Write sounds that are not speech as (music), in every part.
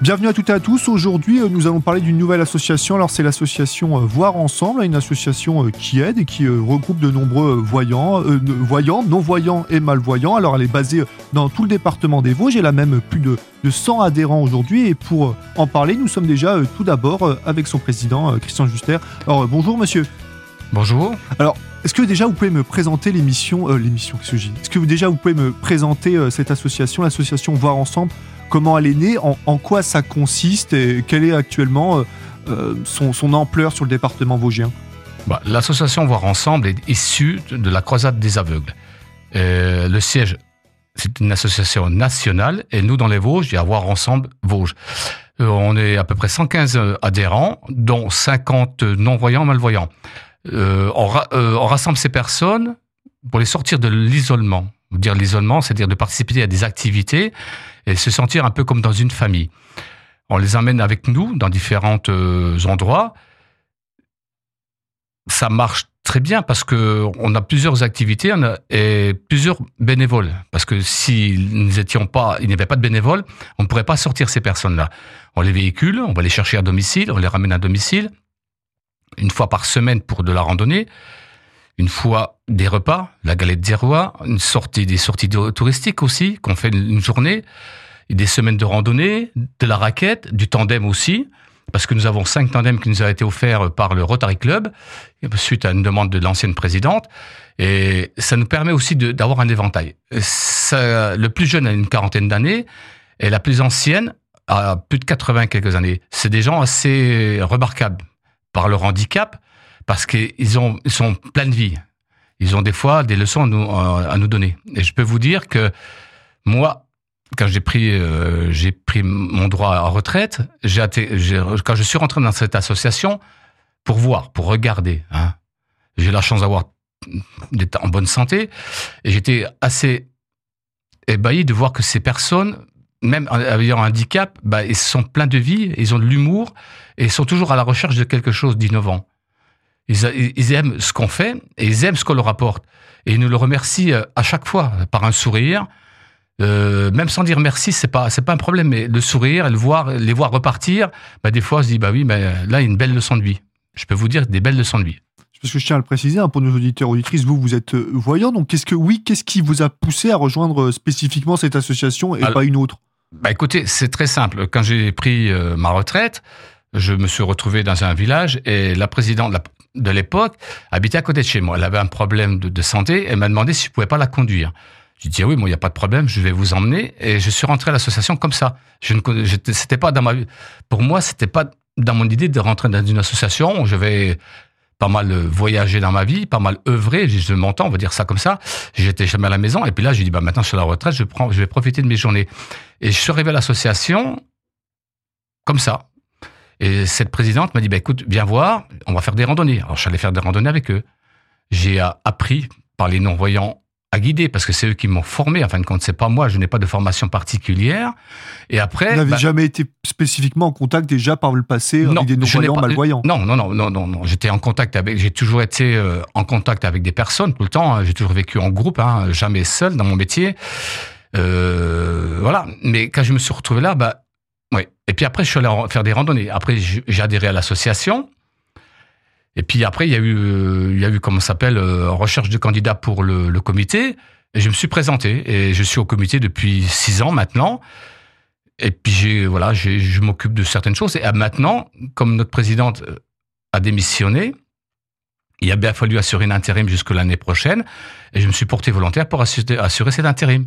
Bienvenue à toutes et à tous. Aujourd'hui, euh, nous allons parler d'une nouvelle association. Alors, c'est l'association euh, Voir Ensemble, une association euh, qui aide et qui regroupe de nombreux voyants, voyants, non-voyants et malvoyants. Alors, elle est basée dans tout le département des Vosges. Elle a même plus de, 100 adhérents aujourd'hui. Et pour en parler, nous sommes déjà tout d'abord avec son président, Christian Juster. Alors, bonjour, monsieur. Bonjour. Alors, est-ce que déjà vous pouvez me présenter l'émission, l'émission, qu'est-ce que Est-ce que déjà vous pouvez me présenter cette association, l'association Voir Ensemble? Comment elle est née, en, quoi ça consiste et quelle est actuellement euh, euh, son, ampleur sur le département vosgien? Bah, L'association Voir Ensemble est issue de la croisade des aveugles. Euh, le siège, c'est une association nationale et nous, dans les Vosges, il y a Voir Ensemble Vosges. on est à peu près 115 adhérents, dont 50 non-voyants, malvoyants. on, rassemble ces personnes pour les sortir de l'isolement. Dire l'isolement, c'est-à-dire de participer à des activités et se sentir un peu comme dans une famille. On les emmène avec nous dans différents euh, endroits. Ça marche très bien parce que on a plusieurs activités et plusieurs bénévoles. Parce que il n'y avait pas de bénévoles, on ne pourrait pas sortir ces personnes-là. On les véhicule, on va les chercher à domicile, on les ramène à domicile une fois par semaine pour de la randonnée une fois des repas, la galette des rois, une sortie, des sorties touristiques aussi, qu'on fait une journée, des semaines de randonnée, de la raquette, du tandem aussi, parce que nous avons cinq tandems qui nous ont été offerts par le Rotary Club, suite à une demande de l'ancienne présidente. Et ça nous permet aussi d'avoir un éventail. le plus jeune a une quarantaine d'années, et la plus ancienne a plus de 80 quelques années. C'est des gens assez remarquables par leur handicap, parce qu'ils ont, ils sont pleins de vie. Ils ont des fois des leçons à nous, à nous donner. Et je peux vous dire que moi, quand j'ai pris, euh, mon droit à retraite, quand je suis rentré dans cette association pour voir, pour regarder, hein, j'ai la chance d'avoir d'être en bonne santé et j'étais assez ébahi de voir que ces personnes, même ayant un handicap, bah, ils sont pleins de vie, ils ont de l'humour et ils sont toujours à la recherche de quelque chose d'innovant. Ils, aiment ce qu'on fait et ils aiment ce qu'on leur apporte. Et ils nous le remercient euh, à chaque fois par un sourire. Euh, même sans dire merci, c'est pas c'est pas un problème, mais le sourire, le voir, les voir repartir, bah des fois on se dit bah oui, mais là il y a une belle leçon de vie. Je peux vous dire des belles leçons de vie. Parce que je tiens à le préciser, hein, pour nos auditeurs auditrices, vous, vous êtes voyant, donc qu'est-ce que, oui, qu'est-ce qui vous a poussé à rejoindre spécifiquement cette association et pas une autre? Bah écoutez, c'est très simple. Quand j'ai pris ma retraite, je me suis retrouvé dans un village et la présidente, la, de l'époque habitait à côté de chez moi. Elle avait un problème de, santé. Elle m'a demandé si je pouvais pas la conduire. J'ai dit oui, moi il n'y a pas de problème, je vais vous emmener. Et je suis rentré à l'association comme ça. Je ne, c'était pas dans ma, pour moi, c'était pas dans mon idée de rentrer dans une association où je vais pas mal voyager dans ma vie, pas mal œuvrer, je m'entends, on va dire ça comme ça. J'étais jamais à la maison et puis là j'ai dit bah maintenant sur la retraite, je prends, je vais profiter de mes journées. Et je suis arrivé à l'association comme ça. Et cette présidente m'a dit, bah, écoute, viens voir, on va faire des randonnées. Alors, je suis allé faire des randonnées avec eux. J'ai appris par les non-voyants à guider parce que c'est eux qui m'ont formé. En fin de compte, c'est pas moi. Je n'ai pas de formation particulière. Et après, vous n'avez bah jamais été spécifiquement en contact déjà par le passé avec des non-voyants, malvoyants? Non, non, non, non, non, non. J'étais en contact avec. J'ai toujours été euh, en contact avec des personnes tout le temps. J'ai toujours vécu en groupe, hein, jamais seul dans mon métier. Euh, voilà. Mais quand je me suis retrouvé là, bah oui. Et puis après, je suis allé faire des randonnées. Après, j'ai adhéré à l'association. Et puis après, il y a eu, euh, il y a eu comment s'appelle, euh, recherche de candidats pour le, comité. Et je me suis présenté. Et je suis au comité depuis six ans maintenant. Et puis j'ai, voilà, je m'occupe de certaines choses. Et maintenant, comme notre présidente euh, a démissionné, il a bien fallu assurer un intérim jusque l'année prochaine. Et je me suis porté volontaire pour assurer, assurer cet intérim.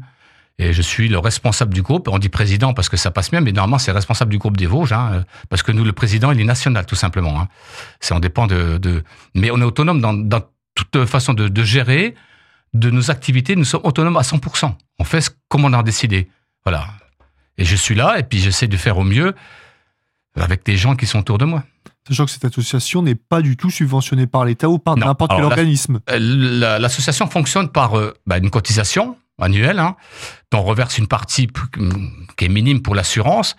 Et je suis le responsable du groupe. On dit président parce que ça passe bien, mais normalement c'est responsable du groupe des Vosges, hein, parce que nous, le président, il est national tout simplement. Hein. C'est on dépend de, de, mais on est autonome dans, dans toute façon de, de, gérer de nos activités. Nous sommes autonomes à 100%. On fait ce comme on a décidé. Voilà. Et je suis là et puis j'essaie de faire au mieux avec des gens qui sont autour de moi. Sachant que cette association n'est pas du tout subventionnée par l'État ou par n'importe quel organisme. L'association fonctionne par euh, bah, une cotisation annuel, hein, on reverse une partie qui est minime pour l'assurance,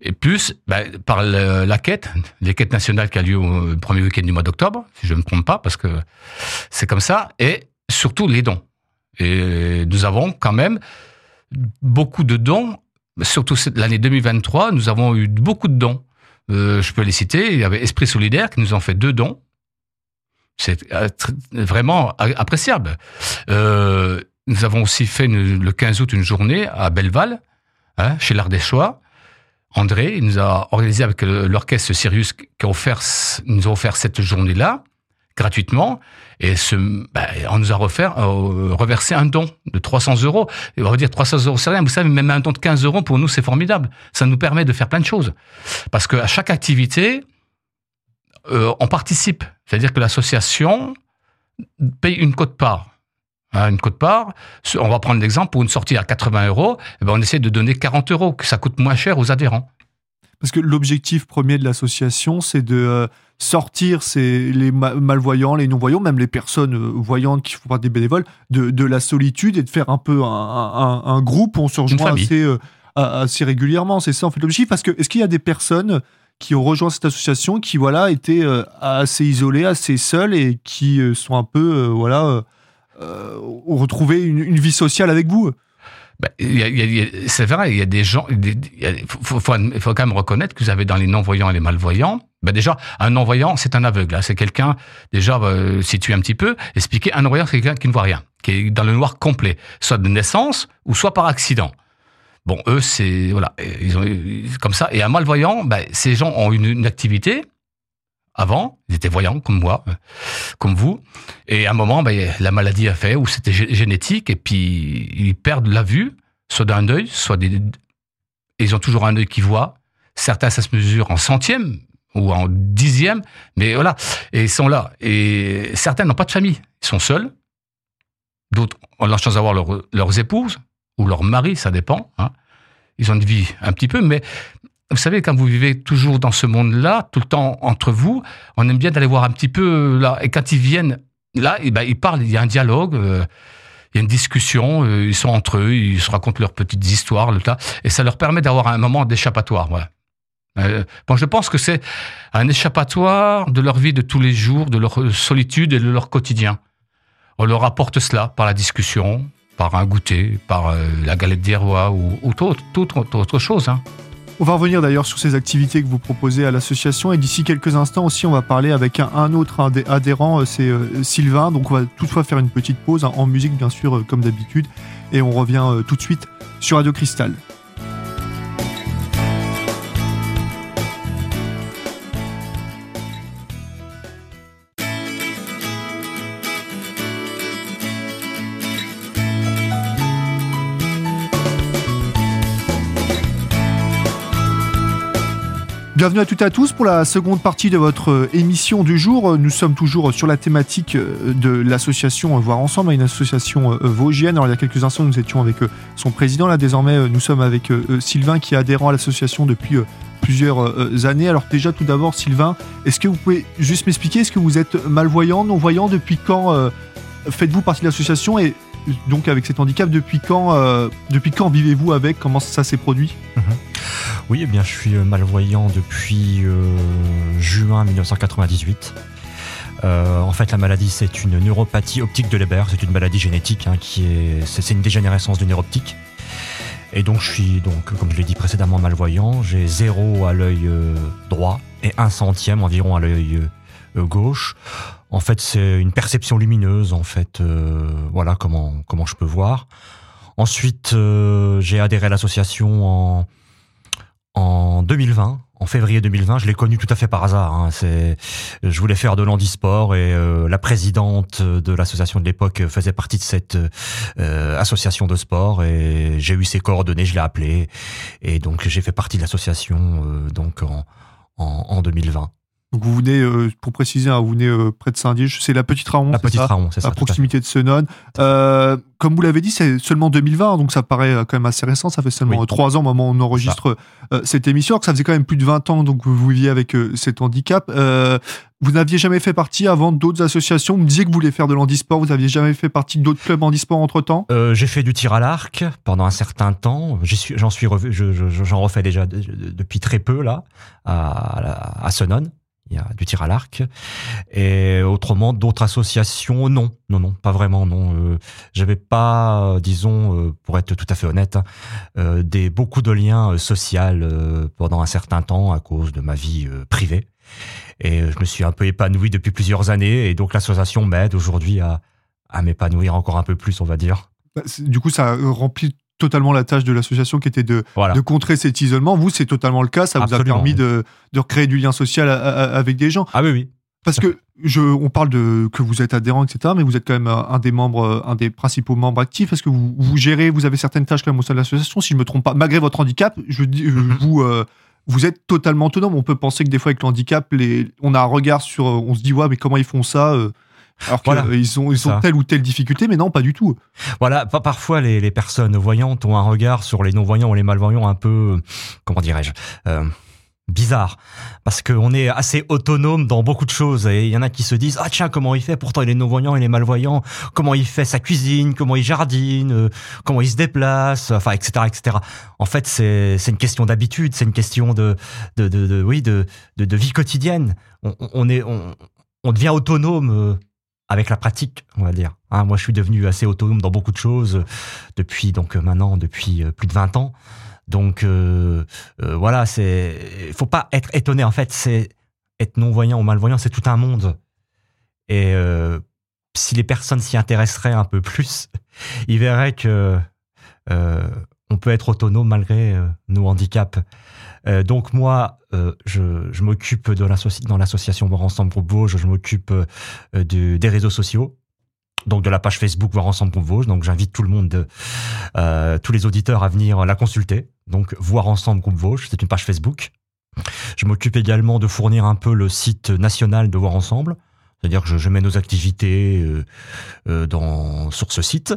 et plus bah, par la quête, les quêtes nationales qui a lieu au premier week-end du mois d'octobre, si je ne me trompe pas, parce que c'est comme ça, et surtout les dons. Et nous avons quand même beaucoup de dons surtout l'année 2023, nous avons eu beaucoup de dons. Euh, je peux les citer. Il y avait Esprit Solidaire qui nous ont fait deux dons. C'est euh, vraiment appréciable. Euh, nous avons aussi fait le 15 août une journée à Belleval, hein, chez l'Ardéchois. André il nous a organisé avec l'orchestre Sirius qui nous a offert cette journée-là gratuitement et ben, on nous a euh, reversé un don de 300 euros. On va dire 300 euros, c'est rien. Vous savez, même un don de 15 euros pour nous, c'est formidable. Ça nous permet de faire plein de choses parce que à chaque activité, euh, on participe. C'est-à-dire que l'association paye une cote-part. Une cote-part, on va prendre l'exemple, pour une sortie à 80 euros, eh ben on essaie de donner 40 euros, que ça coûte moins cher aux adhérents. Parce que l'objectif premier de l'association, c'est de euh, sortir ces, les malvoyants, les non-voyants, même les personnes euh, voyantes qui font partie des bénévoles, de, de, la solitude et de faire un peu un, un, un groupe où on se rejoint assez, assez régulièrement. C'est ça en fait l'objectif. Parce que est-ce qu'il y a des personnes qui ont rejoint cette association, qui voilà étaient euh, assez isolés, assez seuls et qui euh, sont un peu euh, voilà ont retrouvé une, vie sociale avec vous. c'est vrai, il y a des gens. Il faut, quand même reconnaître que vous avez dans les non-voyants et les malvoyants. Ben déjà, un non-voyant, c'est un aveugle. Hein. C'est quelqu'un, déjà, euh, situé un petit peu, expliquer, un non-voyant, c'est quelqu'un qui ne voit rien, qui est dans le noir complet, soit de naissance ou soit par accident. Bon, eux, c'est voilà, ils ont comme ça. Et un malvoyant, ben, ces gens ont une, activité. Avant, ils étaient voyants comme moi, euh, comme vous. Et à un moment, ben, la maladie a fait, ou c'était génétique, et puis ils perdent la vue, soit d'un œil, soit des. Ils ont toujours un œil qui voit. Certains, ça se mesure en centième ou en dixième, mais voilà. Et ils sont là. Et certains n'ont pas de famille. Ils sont seuls. D'autres ont la chance d'avoir leurs épouses ou leur mari, ça dépend. Hein. Ils ont une vie un petit peu, mais vous savez, quand vous vivez toujours dans ce monde-là, tout le temps entre vous, on aime bien d'aller voir un petit peu là. Et quand ils viennent là, eh ben, ils parlent, il y a un dialogue, euh, il y a une discussion, euh, ils sont entre eux, ils se racontent leurs petites histoires, le tas, et ça leur permet d'avoir un moment d'échappatoire. Euh, bon, je pense que c'est un échappatoire de leur vie de tous les jours, de leur solitude et de leur quotidien. On leur apporte cela par la discussion, par un goûter, par euh, la galette des rois ou, ou toute, autre chose. Hein. On va revenir d'ailleurs sur ces activités que vous proposez à l'association et d'ici quelques instants aussi on va parler avec un, autre adhérent, euh, c'est euh, Sylvain. Donc on va toutefois faire une petite pause hein, en musique bien sûr comme d'habitude et on revient tout de suite sur Radio Cristal. Bienvenue à toutes et à tous pour la seconde partie de votre euh, émission du jour. Nous sommes toujours sur la thématique euh, de l'association Voir Ensemble, une association euh, vosgienne. Alors il y a quelques instants, nous étions avec son président. Là, désormais, nous sommes avec Sylvain qui est adhérent à l'association depuis plusieurs années. Alors déjà, tout d'abord, Sylvain, est-ce que vous pouvez juste m'expliquer, est-ce que vous êtes malvoyant, non-voyant? Depuis quand faites-vous partie de l'association et donc avec cet handicap, depuis quand, depuis quand vivez-vous avec? Comment ça s'est produit? Mhm. Oui, eh bien, je suis euh, malvoyant depuis euh, juin 1998. Euh, en fait, la maladie, c'est une neuropathie optique de Leber. C'est une maladie génétique hein, qui est, c'est une dégénérescence du nerf optique. Et donc, je suis donc, comme je l'ai dit précédemment, malvoyant. J'ai zéro à l'œil droit et un centième environ à l'œil gauche. En fait, c'est une perception lumineuse. En fait, voilà comment comment je peux voir. Ensuite, j'ai adhéré à l'association en en 2020, en février 2020, je l'ai connu tout à fait par hasard. Hein. C'est, je voulais faire de l'handisport et euh, la présidente de l'association de l'époque faisait partie de cette euh, association de sport et j'ai eu ses coordonnées, je l'ai appelé et donc j'ai fait partie de l'association euh, donc en, en, en 2020. Donc vous venez, euh, pour préciser, hein, vous venez euh, près de Saint-Dié, c'est la Petite Raon, la Petite Raon, c'est ça, à proximité de Senon. Euh, comme vous l'avez dit, c'est seulement 2020, donc ça paraît quand même assez récent. Ça fait seulement trois ans au moment où on enregistre cette émission, alors que ça faisait quand même plus de 20 ans donc vous viviez avec cet handicap. vous n'aviez jamais fait partie avant d'autres associations? Vous me disiez que vous vouliez faire de l'handisport. Vous n'aviez jamais fait partie d'autres clubs handisport entre temps J'ai fait du tir à l'arc pendant un certain temps. J'en suis, j'en refais déjà depuis très peu là à, à il y a du tir à l'arc. Et autrement, d'autres associations, non, non, non, pas vraiment, non. Euh, J'avais pas, euh, disons, euh, pour être tout à fait honnête, hein, euh, des beaucoup de liens sociaux pendant un certain temps à cause de ma vie privée. Et je me suis un peu épanoui depuis plusieurs années, et donc l'association m'aide aujourd'hui à, à m'épanouir encore un peu plus, on va dire. Bah, Du coup, ça remplit totalement la tâche de l'association qui était de, Voilà. de contrer cet isolement. Vous, c'est totalement le cas. Ça vous a permis oui. de, de recréer du lien social a- a- avec des gens. Ah oui, oui. Parce que je, on parle de que vous êtes adhérent, etc. Mais vous êtes quand même euh, un des membres, euh, un des principaux membres actifs. Est-ce que vous, vous gérez, vous avez certaines tâches quand même au sein de l'association, si je me trompe pas, malgré votre handicap. Je dis, euh, Mhm. vous, euh, vous êtes totalement autonome. On peut penser que des fois avec le handicap, les, on a un regard sur, euh, on se dit ouais, mais comment ils font ça euh, alors Voilà, qu'ils ont, ils ont telle ou telle difficulté, mais non, pas du tout. Voilà, pa- parfois les, les personnes voyantes ont un regard sur les non-voyants ou les malvoyants un peu, euh, comment dirais-je, euh, bizarre. Parce qu'on est assez autonome dans beaucoup de choses. Et il y en a qui se disent, ah tiens, comment il fait Pourtant, il est non-voyant, il est malvoyant. Comment il fait sa cuisine Comment il jardine euh, Comment il se déplace Enfin, etc., etc. En fait, c'est c'est une question d'habitude, c'est une question de, de, de, de- oui, de, de, de vie quotidienne. On, on- on est, on, on devient autonome. Avec la pratique, on va dire. Hein, moi, je suis devenu assez autonome dans beaucoup de choses euh, depuis donc euh, maintenant depuis euh, plus de 20 ans. Donc euh, euh, voilà, c'est faut pas être étonné en fait, c'est être non-voyant ou malvoyant, c'est tout un monde. Et si les personnes s'y intéresseraient un peu plus, (laughs) ils verraient que on peut être autonome malgré nos handicaps. Euh, donc moi, euh, je, m'occupe dans l'association Voir Ensemble Groupe Vosges, je m'occupe euh, des réseaux sociaux, donc de la page Facebook Voir Ensemble Groupe Vosges. Donc j'invite tout le monde, de- tous les auditeurs à venir la consulter. Donc Voir Ensemble Groupe Vosges, c'est une page Facebook. Je m'occupe également de fournir un peu le site national de Voir Ensemble, c'est-à-dire que je, je mets nos activités dans, sur ce site.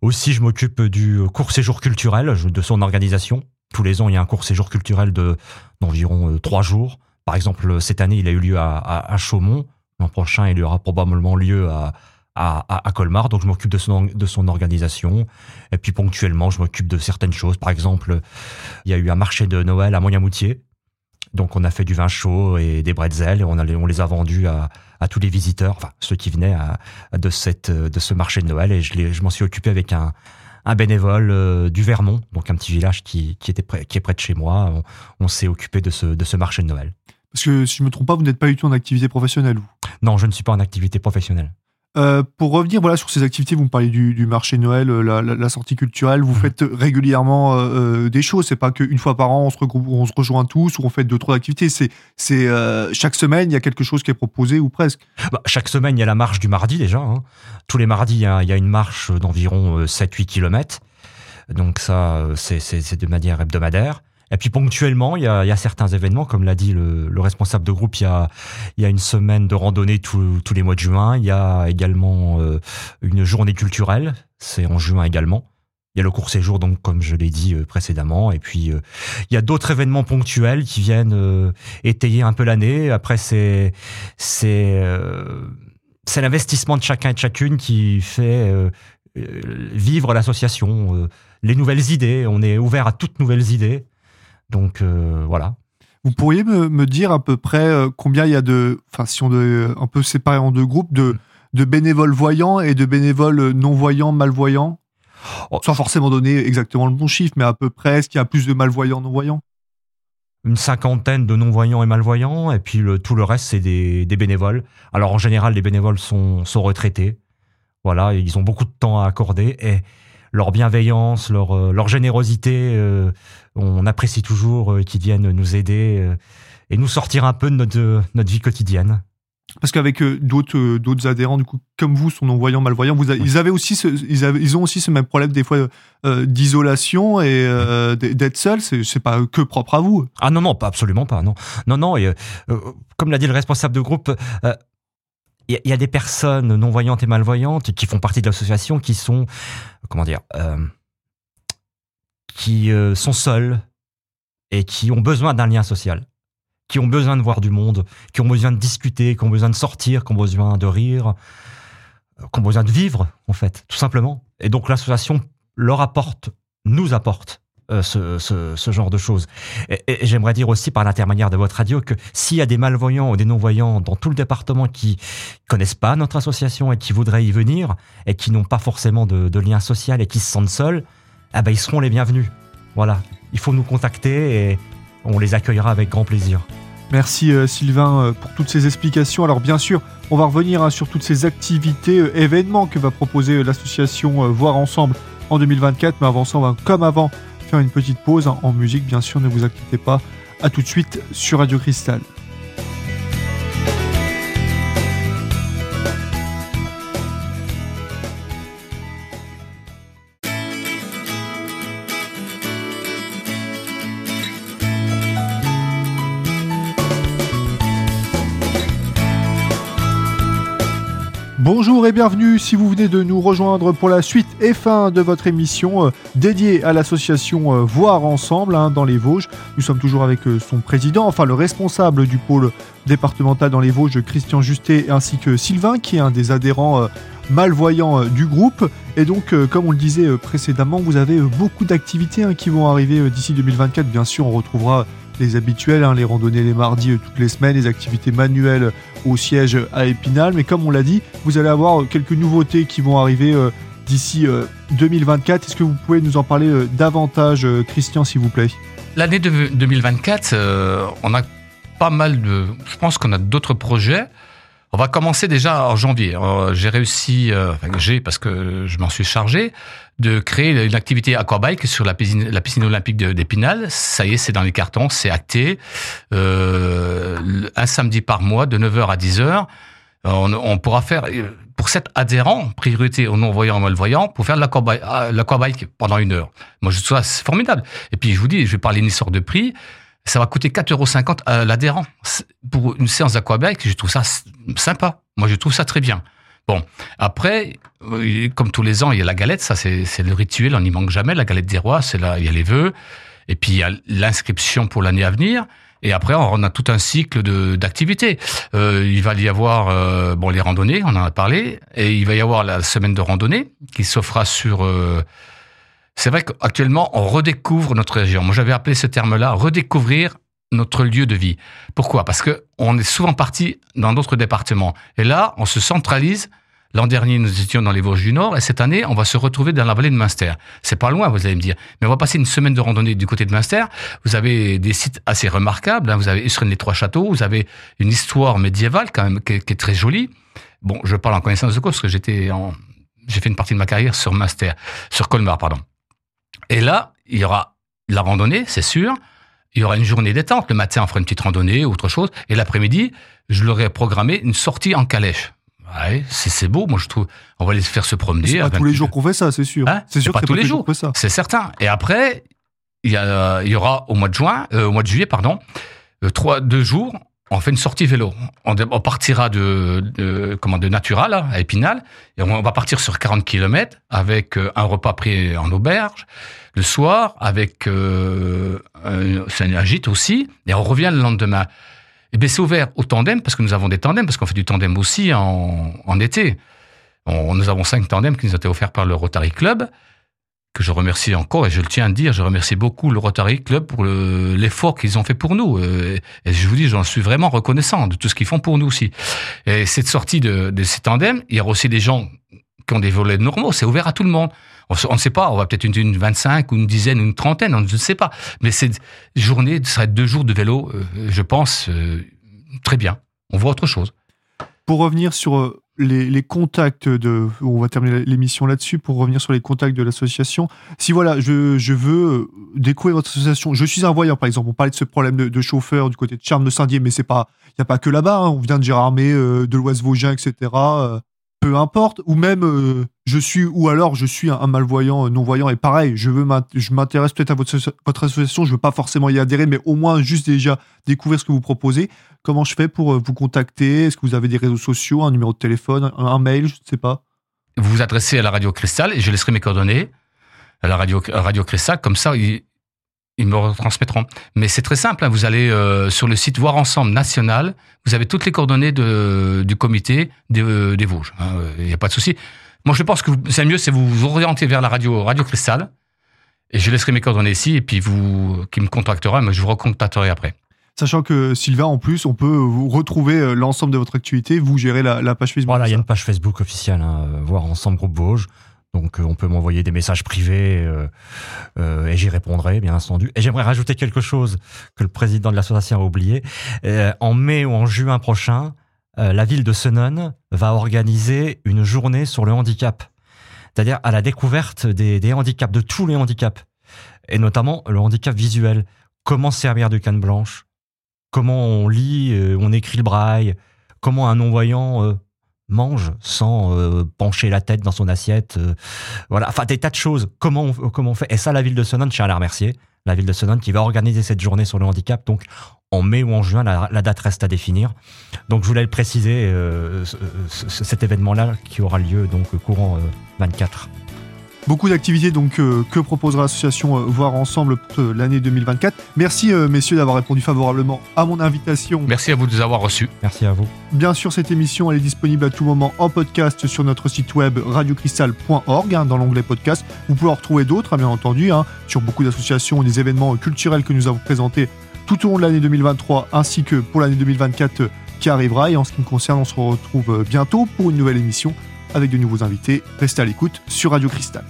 Aussi, je m'occupe du court séjour culturel, de son organisation. Tous les ans, il y a un court séjour culturel de d'environ euh, trois jours. Par exemple, cette année, il a eu lieu à, Chaumont. L'an prochain, il aura probablement lieu à, à, Colmar. Donc, je m'occupe de son, de son organisation. Et puis, ponctuellement, je m'occupe de certaines choses. Par exemple, il y a eu un marché de Noël à Moyamoutier. Donc, on a fait du vin chaud et des bretzels et on, on les a vendus à, à tous les visiteurs, enfin, ceux qui venaient de, cette, de ce marché de Noël. Et je, je m'en suis occupé avec un, un bénévole euh, du Vermont, donc un petit village qui, qui, était près, qui est près de chez moi. On, on s'est occupé de ce, de ce marché de Noël. Parce que si je me trompe pas, vous n'êtes pas du tout en activité professionnelle. Vous? Non, je ne suis pas en activité professionnelle. Euh, pour revenir voilà sur ces activités, vous me parlez du, du marché Noël, euh, la, la- la sortie culturelle. Vous Mhm. faites régulièrement euh, des choses. C'est pas qu'une fois par an on se regroupe, on se rejoint tous ou on fait deux trois activités. C'est euh, chaque semaine il y a quelque chose qui est proposé ou presque. Bah, chaque semaine, il y a la marche du mardi déjà. hein. Tous les mardis, il y a, il y a une marche d'environ 7-8 km. Donc ça, c'est de manière hebdomadaire. Et puis ponctuellement, il y a, il y a certains événements, comme l'a dit le, le responsable de groupe, il y a, il y a une semaine de randonnée tous- tous les mois de juin. Il y a également euh, une journée culturelle, c'est en juin également. Il y a le court séjour, donc comme je l'ai dit euh, précédemment. Et puis euh, il y a d'autres événements ponctuels qui viennent euh, étayer un peu l'année. Après, c'est c'est euh, c'est l'investissement de chacun et de chacune qui fait euh, vivre l'association, les nouvelles idées. On est ouvert à toutes nouvelles idées. Donc euh, voilà. Vous pourriez me, me dire à peu près euh, combien il y a de, enfin si on devait un peu séparer en deux groupes de de bénévoles voyants et de bénévoles non voyants malvoyants? Oh. Sans forcément donner exactement le bon chiffre, mais à peu près, est-ce qu'il y a plus de malvoyants non voyants Une cinquantaine de non-voyants et malvoyants, et puis le, tout le reste, c'est des, des bénévoles. Alors en général, les bénévoles sont, sont retraités. Voilà, ils ont beaucoup de temps à accorder, et leur bienveillance, leur, euh, leur générosité, euh, on apprécie toujours euh, qu'ils viennent nous aider et nous sortir un peu de notre, vie quotidienne. Parce qu'avec d'autres d'autres adhérents, du coup, comme vous, sont non-voyants, malvoyants, vous avez- ils avaient aussi, ce, ils, avaient- ils ont aussi ce même problème des fois euh, d'isolation et euh, d'être seuls. C'est pas que propre à vous. Ah non, non, pas absolument pas, non. Non, non, et, euh, comme l'a dit le responsable de groupe, il y, a- des personnes non-voyantes et malvoyantes qui font partie de l'association qui sont, comment dire, euh, qui euh, sont seules et qui ont besoin d'un lien social, qui ont besoin de voir du monde, qui ont besoin de discuter, qui ont besoin de sortir, qui ont besoin de rire, euh, qui ont besoin de vivre, en fait, tout simplement. Et donc l'association leur apporte, nous apporte ce, ce, genre de choses. Et, j'aimerais dire aussi par l'intermédiaire de votre radio que s'il y a des malvoyants ou des non-voyants dans tout le département qui connaissent pas notre association et qui voudraient y venir et qui n'ont pas forcément de, de, lien social et qui se sentent seuls, eh ben ils seront les bienvenus. Voilà, il faut nous contacter et on les accueillera avec grand plaisir. Merci euh, Sylvain euh, pour toutes ces explications. Alors bien sûr, on va revenir hein, sur toutes ces activités, euh, événements que va proposer euh, l'association euh, Voir Ensemble en 2024. Mais avant ça, comme avant faire une petite pause en musique, bien sûr, ne vous inquiétez pas. A tout de suite sur Radio Cristal. Bienvenue si vous venez de nous rejoindre pour la suite et fin de votre émission euh, dédiée à l'association euh, Voir Ensemble hein, dans les Vosges. Nous sommes toujours avec euh, son président, enfin le responsable du pôle départemental dans les Vosges, Christian Justet, ainsi que Sylvain qui est un des adhérents malvoyants du groupe. Et donc, comme on le disait précédemment, vous avez beaucoup d'activités hein, qui vont arriver d'ici 2024. Bien sûr, on retrouvera les habituels, hein, les randonnées les mardis toutes les semaines, les activités manuelles au siège à Épinal. Mais comme on l'a dit, vous allez avoir quelques nouveautés qui vont arriver euh, d'ici euh, 2024. Est-ce que vous pouvez nous en parler euh, davantage, Christian, s'il vous plaît? L'année de 2024, on a pas mal de... Je pense qu'on a d'autres projets. On va commencer déjà en janvier. J'ai réussi, enfin j'ai parce que je m'en suis chargé, de créer une activité aquabike sur la piscine, olympique d'Épinal. Ça y est, c'est dans les cartons, c'est acté. Euh, un samedi par mois, de 9h à 10h. On, on pourra faire, pour cet adhérent, priorité aux non-voyants et malvoyants, pour faire de l'aquabike pendant une heure. Moi, je trouve ça formidable. Et puis, je vous dis, je vais parler d'une histoire de prix ça va coûter 4,50 euros à l'adhérent. Pour une séance d'aquabike, je trouve ça sympa. Moi, je trouve ça très bien. Bon, après, comme tous les ans, il y a la galette, ça c'est le rituel, on n'y manque jamais. La galette des rois, c'est là, il y a les vœux, et puis il y a l'inscription pour l'année à venir. Et après, on a tout un cycle d'activités. Euh, il va y avoir euh, bon les randonnées, on en a parlé, et il va y avoir la semaine de randonnée qui s'offra sur euh, c'est vrai qu'actuellement, on redécouvre notre région. Moi, j'avais appelé ce terme-là redécouvrir notre lieu de vie. Pourquoi? Parce que on est souvent parti dans d'autres départements. Et là, on se centralise. L'an dernier, nous étions dans les Vosges du Nord, et cette année, on va se retrouver dans la vallée de Münster. C'est pas loin, vous allez me dire. Mais on va passer une semaine de randonnée du côté de Münster. Vous avez des sites assez remarquables. Hein. Vous avez Usren les Trois Châteaux. Vous avez une histoire médiévale quand même qui est, très jolie. Bon, je parle en connaissance de cause parce que j'étais en, j'ai fait une partie de ma carrière sur Münster, sur Colmar, pardon. Et là, il y aura la randonnée, c'est sûr. Il y aura une journée détente. Le matin, on fera une petite randonnée ou autre chose. Et l'après-midi, je leur ai programmé une sortie en calèche. Ouais, c'est beau, moi je trouve. On va les faire se promener. C'est pas tous les jours qu'on fait ça, c'est sûr. Hein c'est sûr pas tous pas les jours. C'est certain. Et après, il y, a, il y aura au mois de juin, euh, au mois de juillet, pardon, euh, trois, deux jours, on fait une sortie vélo. On, on partira de, de, comment, de Natural, à Épinal, et on va partir sur 40 km avec euh, un repas pris en auberge, le soir, avec euh, un, un gîte aussi, et on revient le lendemain. Et bien c'est ouvert au tandem, parce que nous avons des tandems, parce qu'on fait du tandem aussi en, en été. On, nous avons cinq tandems qui nous ont été offerts par le Rotary Club, que je remercie encore, et je le tiens à dire, je remercie beaucoup le Rotary Club pour l'effort qu'ils ont fait pour nous. Et, et je vous dis, j'en suis vraiment reconnaissant de tout ce qu'ils font pour nous aussi. Et cette sortie de, de ces tandems, il y aura aussi des gens qui ont des volets normaux, c'est ouvert à tout le monde. On ne sait pas, on va peut-être une, une 25 ou une dizaine une trentaine, on ne sait pas. Mais cette journée, ça serait deux jours de vélo, euh, je pense, euh, très bien. On voit autre chose. Pour revenir sur les, les, contacts de. On va terminer l'émission là-dessus pour revenir sur les contacts de l'association. Si voilà, je, veux découvrir votre association, je suis un voyant par exemple. On parlait de ce problème de, chauffeur du côté de Charme de Saint-Dié, mais c'est pas, il n'y a pas que là-bas. Hein. On vient de Gérardmer, euh, de l'Oise Vosgien, etc. Euh, peu importe. Ou même, euh, je suis, ou alors je suis un, malvoyant, non voyant, et pareil, je veux, m'intéresse peut-être à votre, association. Je veux pas forcément y adhérer, mais au moins juste déjà découvrir ce que vous proposez. Comment je fais pour vous contacter? Est-ce que vous avez des réseaux sociaux, un numéro de téléphone, un, mail Je ne sais pas? Vous vous adressez à la radio Cristal et je laisserai mes coordonnées à la radio, à radio Cristal. Comme ça, ils me retransmettront. Mais c'est très simple. Hein. Vous allez euh, sur le site Voir Ensemble National. Vous avez toutes les coordonnées de, du comité des, euh, des Vosges. Il hein. n'y a pas de souci. Moi, je pense que c'est mieux, c'est vous vous orienter vers la radio Radio Cristal Et je laisserai mes coordonnées ici, et puis vous, qui me contactera, mais je vous recontacterai après. Sachant que Sylvain, en plus, on peut vous retrouver euh, l'ensemble de votre activité, vous gérez la, page Facebook. Voilà, il y a une page Facebook officielle, hein, voir ensemble groupe Vosges. Donc on peut m'envoyer des messages privés et j'y répondrai, bien entendu. Et j'aimerais rajouter quelque chose que le président de l'association a oublié. en mai ou en juin prochain, la ville de Senon va organiser une journée sur le handicap c'est-à-dire à la découverte des, handicaps, de tous les handicaps, et notamment le handicap visuel. Comment servir de canne blanche? Comment on lit, euh, on écrit le braille? Comment un non-voyant euh, mange sans euh, pencher la tête dans son assiette Voilà, enfin des tas de choses. Comment on, comment on fait? Et ça, la ville de Sonone, je tiens à la remercier. La ville de Sonone qui va organiser cette journée sur le handicap. Donc, en mai ou en juin, la, date reste à définir. Donc je voulais le préciser, euh, cet événement-là qui aura lieu donc courant 24. Euh, Beaucoup d'activités donc euh, que proposera l'association Voir Ensemble l'année 2024. Merci messieurs d'avoir répondu favorablement à mon invitation. Merci à vous de nous avoir reçus. Merci à vous. Bien sûr, cette émission elle est disponible à tout moment en podcast sur notre site web radiocristal.org hein, dans l'onglet podcast. Vous pouvez en retrouver d'autres, hein, bien entendu, hein, sur beaucoup d'associations et des événements culturels que nous avons présentés tout au long de l'année 2023 ainsi que pour l'année 2024 qui arrivera. Et en ce qui me concerne, on se retrouve bientôt pour une nouvelle émission avec de nouveaux invités. Restez à l'écoute sur Radio Cristal.